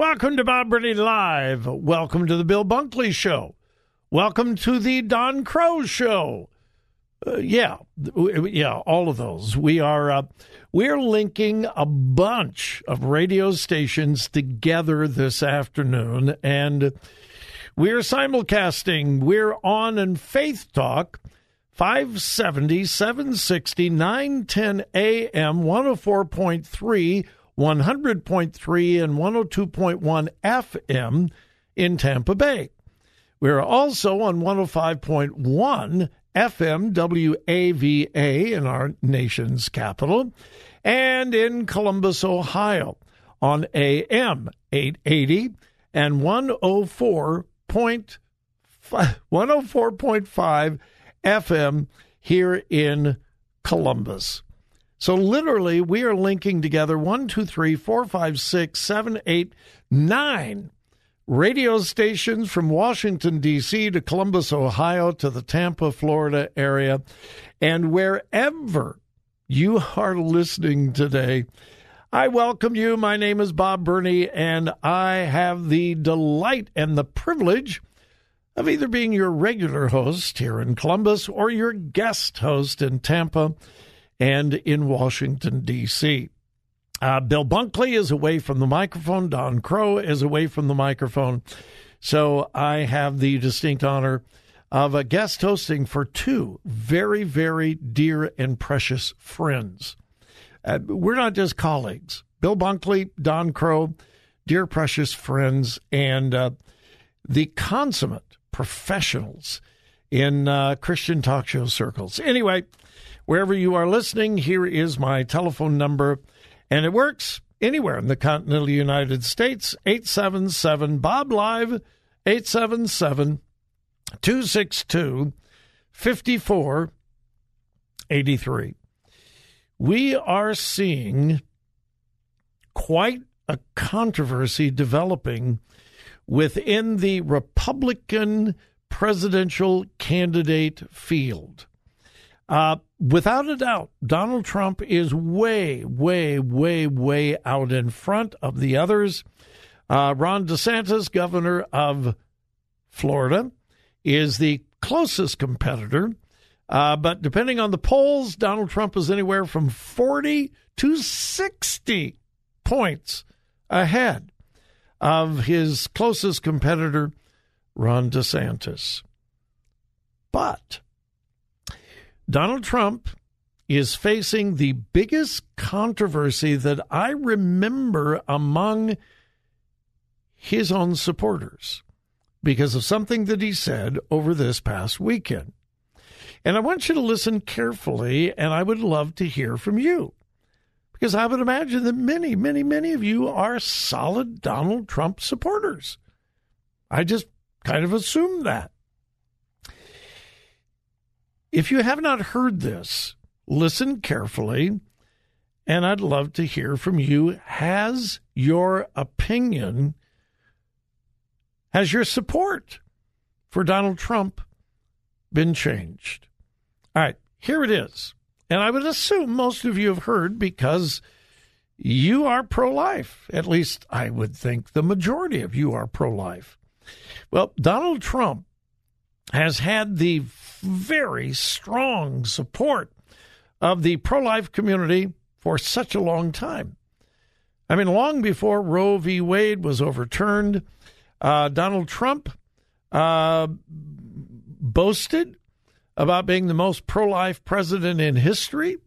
Welcome to Bob Burney Live. Welcome to the Bill Bunkley Show. Welcome to the Don Crow Show. Uh, yeah, yeah, all of those. We are uh, we're linking a bunch of radio stations together this afternoon, and we're simulcasting. We're on in Faith Talk 570, 760, 910 AM, 104.3, 100.3, and 102.1 FM in Tampa Bay. We're also on 105.1 FM WAVA in our nation's capital and in Columbus, Ohio on AM 880 and 104. 104.5 FM here in Columbus. So literally, we are linking together one, two, three, four, five, six, seven, eight, nine radio stations from Washington, D.C. to Columbus, Ohio to the Tampa, Florida area. And wherever you are listening today, I welcome you. My name is Bob Burney, and I have the delight and the privilege of either being your regular host here in Columbus or your guest host in Tampa and in Washington, D.C. Uh, Bill Bunkley is away from the microphone. Don Crow is away from the microphone. So I have the distinct honor of a guest hosting for two very, very dear and precious friends. Uh, we're not just colleagues. Bill Bunkley, Don Crow, dear precious friends, and uh, the consummate professionals in uh, Christian talk show circles. Anyway, wherever you are listening, here is my telephone number, and it works anywhere in the continental United States 877 Bob Live, 877 262 5483. We are seeing quite a controversy developing within the Republican presidential candidate field. Uh, without a doubt, Donald Trump is way, way, way, way out in front of the others. Uh, Ron DeSantis, governor of Florida, is the closest competitor. Uh, but depending on the polls, Donald Trump is anywhere from 40 to 60 points ahead of his closest competitor, Ron DeSantis. But Donald Trump is facing the biggest controversy that I remember among his own supporters because of something that he said over this past weekend. And I want you to listen carefully, and I would love to hear from you. Because I would imagine that many, many, many of you are solid Donald Trump supporters. I just kind of assumed that. If you have not heard this, listen carefully, and I'd love to hear from you. Has your opinion, has your support for Donald Trump been changed? All right, here it is. And I would assume most of you have heard because you are pro life. At least I would think the majority of you are pro life. Well, Donald Trump has had the very strong support of the pro life community for such a long time. I mean, long before Roe v. Wade was overturned, uh, Donald Trump uh, boasted about being the most pro life president in history.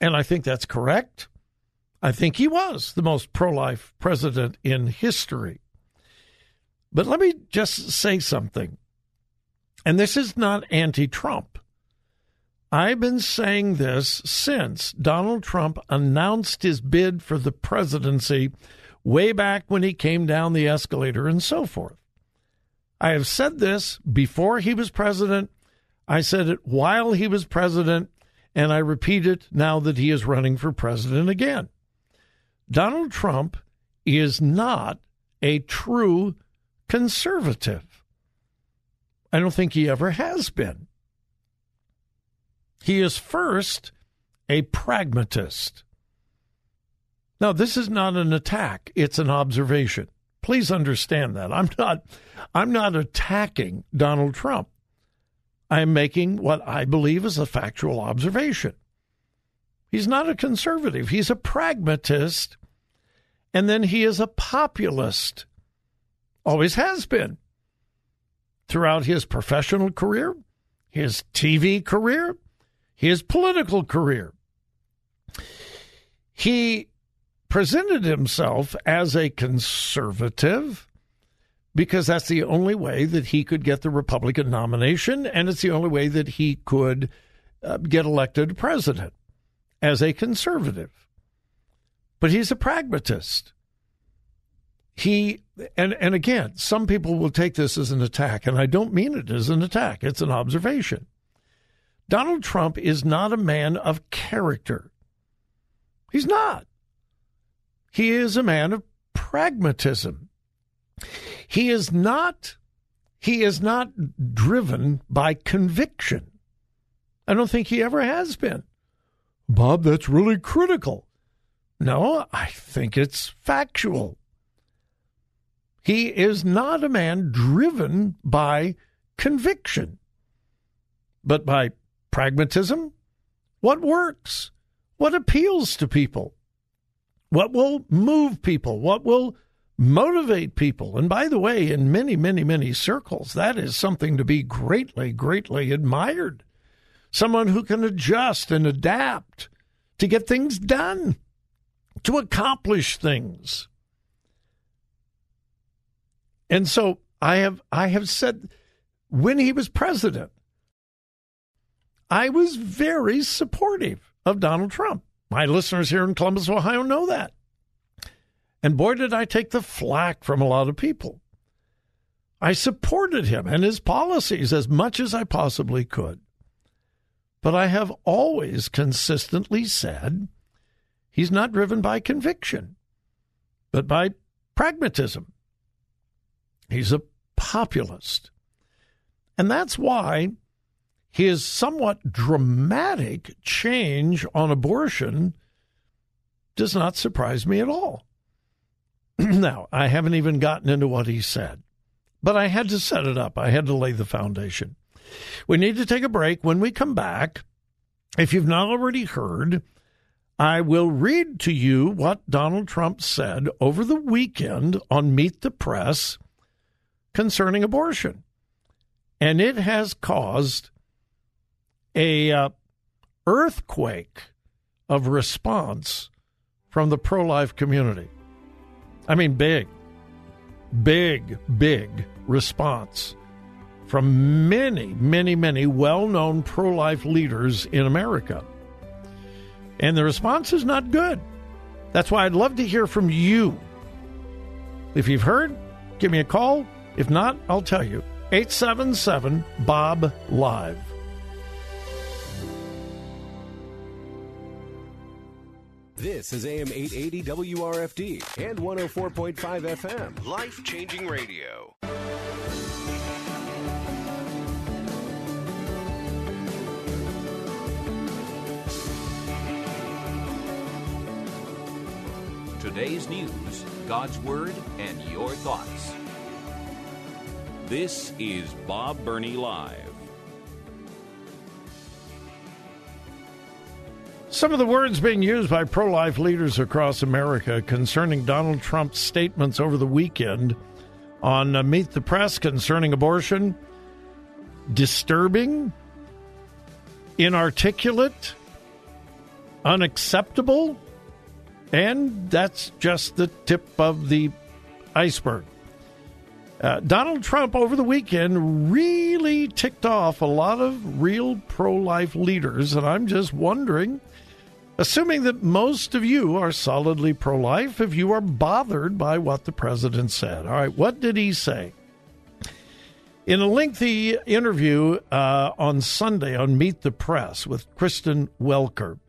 And I think that's correct. I think he was the most pro life president in history. But let me just say something. And this is not anti Trump. I've been saying this since Donald Trump announced his bid for the presidency way back when he came down the escalator and so forth. I have said this before he was president. I said it while he was president, and I repeat it now that he is running for president again. Donald Trump is not a true conservative. I don't think he ever has been. He is first a pragmatist. Now, this is not an attack, it's an observation. Please understand that. I'm not I'm not attacking Donald Trump. I'm making what I believe is a factual observation. He's not a conservative, he's a pragmatist, and then he is a populist. Always has been. Throughout his professional career, his TV career, his political career. He presented himself as a conservative because that's the only way that he could get the Republican nomination, and it's the only way that he could uh, get elected president as a conservative. But he's a pragmatist. He and and again, some people will take this as an attack, and I don't mean it as an attack. It's an observation. Donald Trump is not a man of character. He's not. He is a man of pragmatism. He is not he is not driven by conviction. I don't think he ever has been. Bob, that's really critical. No, I think it's factual. He is not a man driven by conviction, but by pragmatism. What works? What appeals to people? what will move people, what will motivate people. And by the way, in many, many, many circles, that is something to be greatly, greatly admired. Someone who can adjust and adapt to get things done, to accomplish things. And so I have I have said when he was president, I was very supportive of Donald Trump. My listeners here in Columbus, Ohio know that. And boy, did I take the flack from a lot of people. I supported him and his policies as much as I possibly could. But I have always consistently said he's not driven by conviction, but by pragmatism. He's a populist. And that's why his somewhat dramatic change on abortion does not surprise me at all. now, I haven't even gotten into what he said, but I had to set it up. I had to lay the foundation. We need to take a break. When we come back, if you've not already heard, I will read to you what Donald Trump said over the weekend on Meet the Press concerning abortion. And it has caused a uh, earthquake of response from the pro life community. I mean, big, big, big response from many, many, many well known pro life leaders in America. And the response is not good. That's why I'd love to hear from you. If you've heard, give me a call. If not, I'll tell you. 877 Bob Live. This is AM 880 WRFD and 104.5 FM. Life changing radio. Today's news, God's Word, and your thoughts. This is Bob Burney Live. Some of the words being used by pro life leaders across America concerning Donald Trump's statements over the weekend on uh, Meet the Press concerning abortion disturbing, inarticulate, unacceptable, and that's just the tip of the iceberg. Uh, Donald Trump over the weekend really ticked off a lot of real pro life leaders, and I'm just wondering, assuming that most of you are solidly pro life, if you are bothered by what the president said. All right, what did he say? In a lengthy interview uh, on Sunday on Meet the Press with Kristen Welker,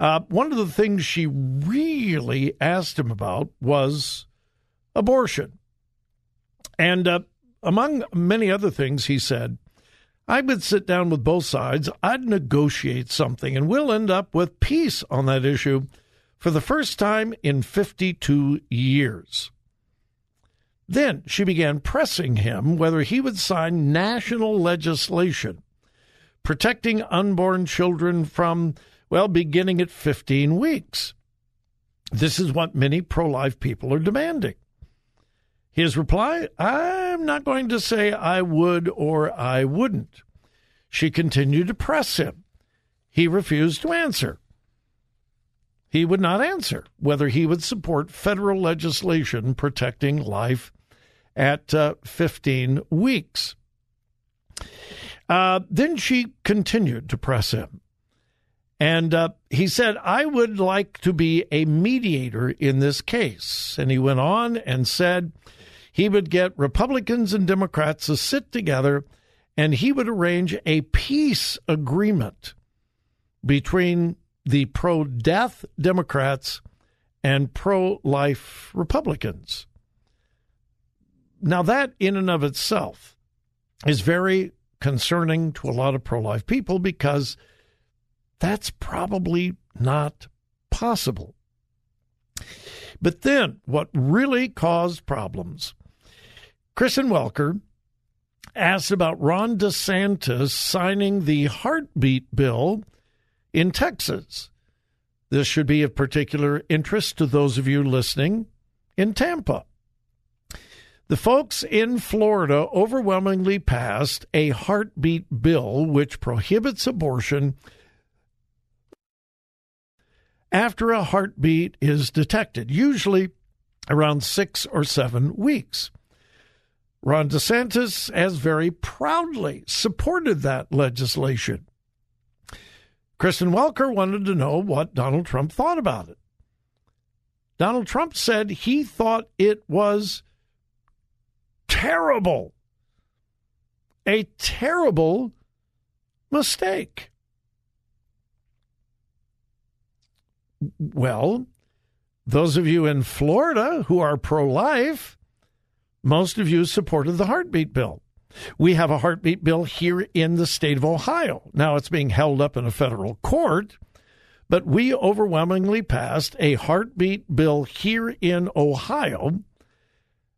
uh, one of the things she really asked him about was abortion. And uh, among many other things, he said, I would sit down with both sides, I'd negotiate something, and we'll end up with peace on that issue for the first time in 52 years. Then she began pressing him whether he would sign national legislation protecting unborn children from, well, beginning at 15 weeks. This is what many pro life people are demanding. His reply I'm not going to say I would or I wouldn't. She continued to press him. He refused to answer. He would not answer whether he would support federal legislation protecting life at uh, 15 weeks. Uh, then she continued to press him. And uh, he said, I would like to be a mediator in this case. And he went on and said he would get Republicans and Democrats to sit together and he would arrange a peace agreement between the pro death Democrats and pro life Republicans. Now, that in and of itself is very concerning to a lot of pro life people because that's probably not possible. But then, what really caused problems, Kristen Welker asked about Ron DeSantis signing the heartbeat bill in Texas. This should be of particular interest to those of you listening in Tampa. The folks in Florida overwhelmingly passed a heartbeat bill which prohibits abortion after a heartbeat is detected, usually around six or seven weeks. Ron DeSantis has very proudly supported that legislation. Kristen Welker wanted to know what Donald Trump thought about it. Donald Trump said he thought it was terrible, a terrible mistake. Well, those of you in Florida who are pro life, most of you supported the heartbeat bill. We have a heartbeat bill here in the state of Ohio. Now it's being held up in a federal court, but we overwhelmingly passed a heartbeat bill here in Ohio.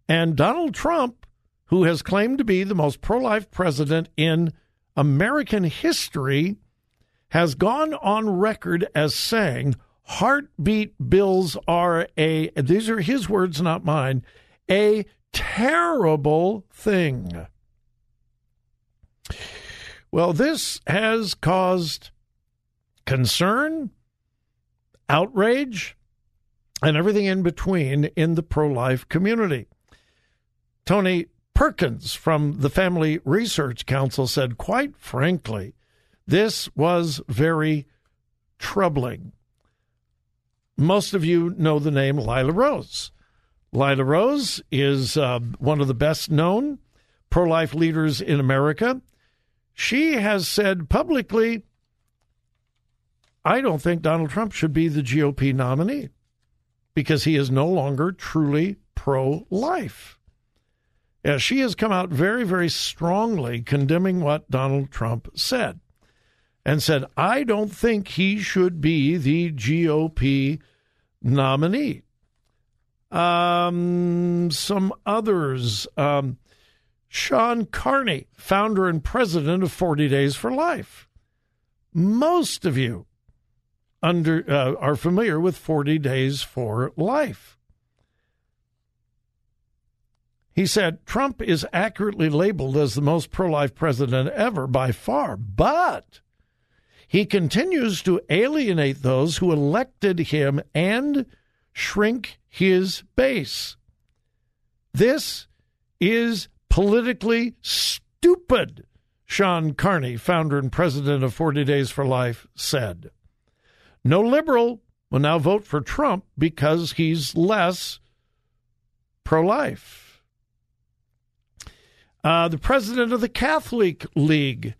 And Donald Trump, who has claimed to be the most pro life president in American history, has gone on record as saying heartbeat bills are a, these are his words, not mine, a terrible thing. Well, this has caused concern, outrage, and everything in between in the pro life community. Tony Perkins from the Family Research Council said, quite frankly, this was very troubling. Most of you know the name Lila Rose. Lila Rose is uh, one of the best known pro life leaders in America. She has said publicly, I don't think Donald Trump should be the GOP nominee because he is no longer truly pro life. Yeah, she has come out very, very strongly condemning what Donald Trump said and said, I don't think he should be the GOP nominee. Um, some others. Um, Sean Carney, founder and president of 40 Days for Life. Most of you under uh, are familiar with 40 Days for Life. He said Trump is accurately labeled as the most pro life president ever by far, but he continues to alienate those who elected him and shrink his base. This is politically stupid, Sean Carney, founder and president of 40 Days for Life, said. No liberal will now vote for Trump because he's less pro life. Uh, the president of the Catholic League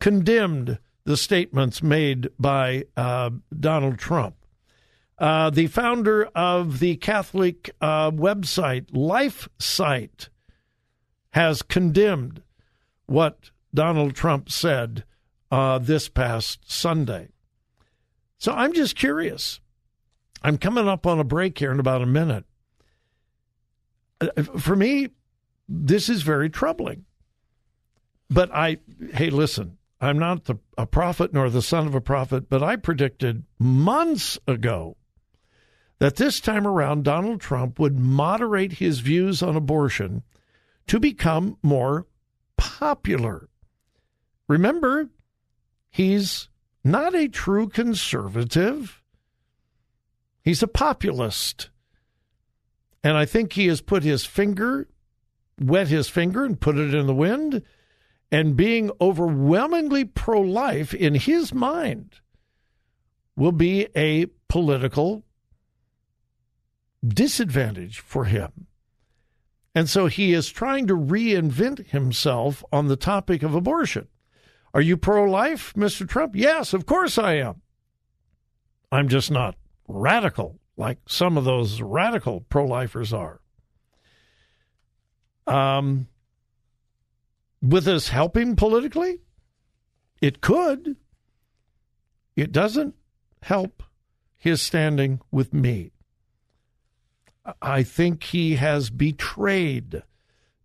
condemned the statements made by uh, Donald Trump. Uh, the founder of the Catholic uh, website, LifeSite, has condemned what Donald Trump said uh, this past Sunday. So I'm just curious. I'm coming up on a break here in about a minute. Uh, for me, this is very troubling. But I, hey, listen, I'm not the, a prophet nor the son of a prophet, but I predicted months ago that this time around Donald Trump would moderate his views on abortion to become more popular. Remember, he's not a true conservative, he's a populist. And I think he has put his finger wet his finger and put it in the wind, and being overwhelmingly pro life in his mind will be a political disadvantage for him. And so he is trying to reinvent himself on the topic of abortion. Are you pro life, Mr. Trump? Yes, of course I am. I'm just not radical like some of those radical pro lifers are. Um, with this helping politically? It could. It doesn't help his standing with me. I think he has betrayed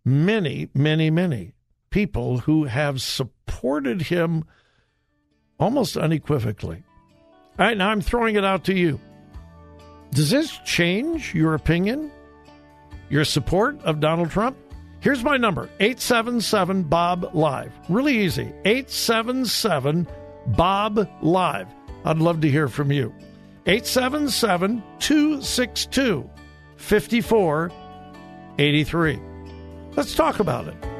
many, many, many people who have supported him almost unequivocally. All right, now I'm throwing it out to you. Does this change your opinion, your support of Donald Trump? Here's my number 877 Bob Live. Really easy 877 Bob Live. I'd love to hear from you. 877 262 5483. Let's talk about it.